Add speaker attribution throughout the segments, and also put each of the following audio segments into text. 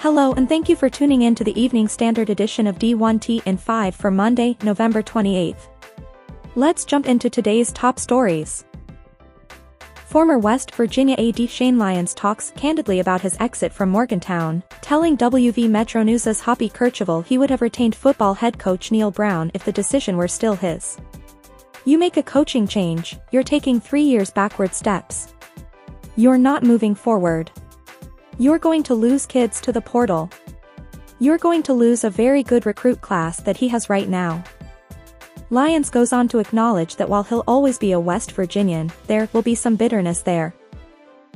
Speaker 1: Hello and thank you for tuning in to the Evening Standard edition of D1T in 5 for Monday, November 28th. Let's jump into today's top stories. Former West Virginia AD Shane Lyons talks candidly about his exit from Morgantown, telling WV Metro News' Hoppy Kercheval he would have retained football head coach Neal Brown if the decision were still his. You make a coaching change, you're taking three years backward steps. You're not moving forward. You're going to lose kids to the portal. You're going to lose a very good recruit class that he has right now. Lyons goes on to acknowledge that while he'll always be a West Virginian, there will be some bitterness there.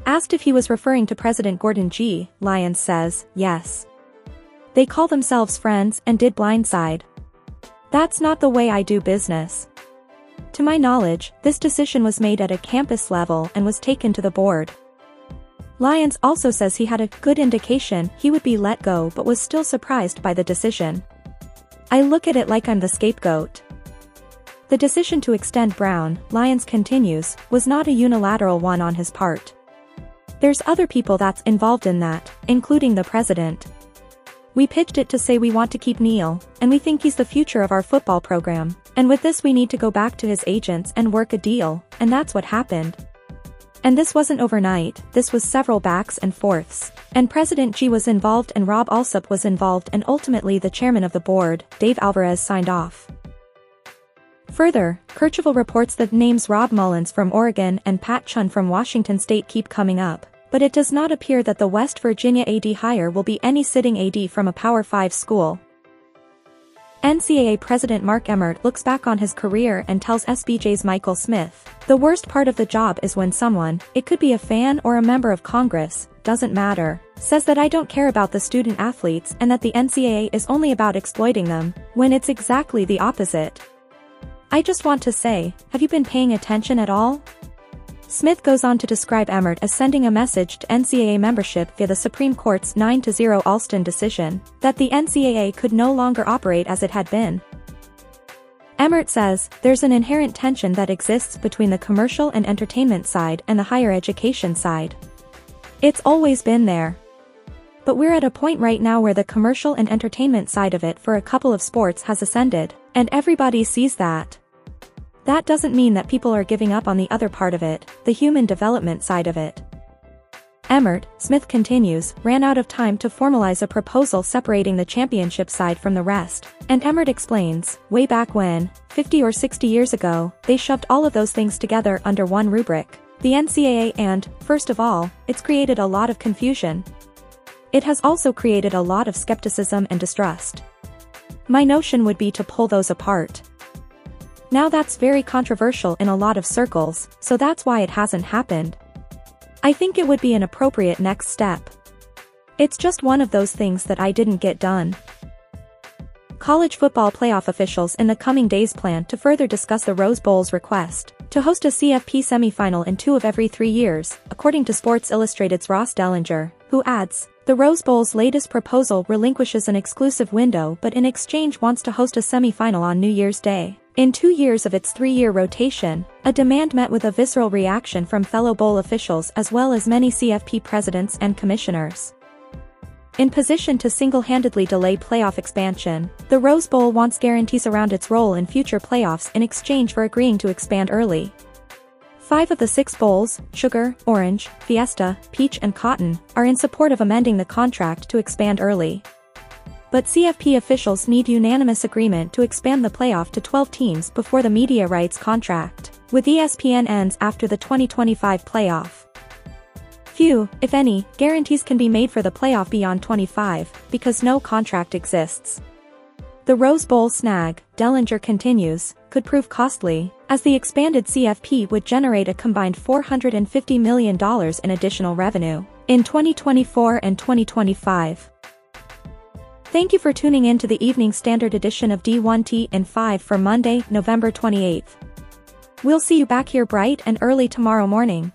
Speaker 1: Asked if he was referring to President Gordon Gee., Lyons says, yes. They call themselves friends and did blindside. That's not the way I do business. To my knowledge, this decision was made at a campus level and was taken to the board. Lyons also says he had a good indication he would be let go but was still surprised by the decision. I look at it like I'm the scapegoat. The decision to extend Brown, Lyons continues, was not a unilateral one on his part. There's other people that's involved in that, including the president. We pitched it to say we want to keep Neal, and we think he's the future of our football program, and with this we need to go back to his agents and work a deal, and that's what happened. And this wasn't overnight, this was several backs and forths. And President Gee was involved and Rob Alsop was involved and ultimately the chairman of the board, Dave Alvarez signed off. Further, Kercheval reports that names Rob Mullens from Oregon and Pat Chun from Washington state keep coming up, but it does not appear that the West Virginia AD hire will be any sitting AD from a Power 5 school. NCAA President Mark Emmert looks back on his career and tells SBJ's Michael Smith, the worst part of the job is when someone, it could be a fan or a member of Congress, doesn't matter, says that I don't care about the student athletes and that the NCAA is only about exploiting them, when it's exactly the opposite. I just want to say, have you been paying attention at all? Smith goes on to describe Emmert as sending a message to NCAA membership via the Supreme Court's 9-0 Alston decision, that the NCAA could no longer operate as it had been. Emmert says, there's an inherent tension that exists between the commercial and entertainment side and the higher education side. It's always been there. But we're at a point right now where the commercial and entertainment side of it for a couple of sports has ascended, and everybody sees that. That doesn't mean that people are giving up on the other part of it, the human development side of it. Emmert, Smith continues, ran out of time to formalize a proposal separating the championship side from the rest, and Emmert explains, way back when, 50 or 60 years ago, they shoved all of those things together under one rubric, the NCAA and, first of all, it's created a lot of confusion. It has also created a lot of skepticism and distrust. My notion would be to pull those apart. Now that's very controversial in a lot of circles, so that's why it hasn't happened. I think it would be an appropriate next step. It's just one of those things that I didn't get done. College football playoff officials in the coming days plan to further discuss the Rose Bowl's request to host a CFP semifinal in two of every three years, according to Sports Illustrated's Ross Dellenger, who adds, the Rose Bowl's latest proposal relinquishes an exclusive window but in exchange wants to host a semifinal on New Year's Day. In two years of its three-year rotation, a demand met with a visceral reaction from fellow bowl officials as well as many CFP presidents and commissioners. In position to single-handedly delay playoff expansion, the Rose Bowl wants guarantees around its role in future playoffs in exchange for agreeing to expand early. Five of the six bowls, Sugar, Orange, Fiesta, Peach and Cotton, are in support of amending the contract to expand early. But CFP officials need unanimous agreement to expand the playoff to 12 teams before the media rights contract, with ESPN ends after the 2025 playoff. Few, if any, guarantees can be made for the playoff beyond 25, because no contract exists. The Rose Bowl snag, Dellenger continues, could prove costly, as the expanded CFP would generate a combined $450 million in additional revenue in 2024 and 2025. Thank you for tuning in to the Evening Standard edition of D1T in 5 for Monday, November 28th. We'll see you back here bright and early tomorrow morning.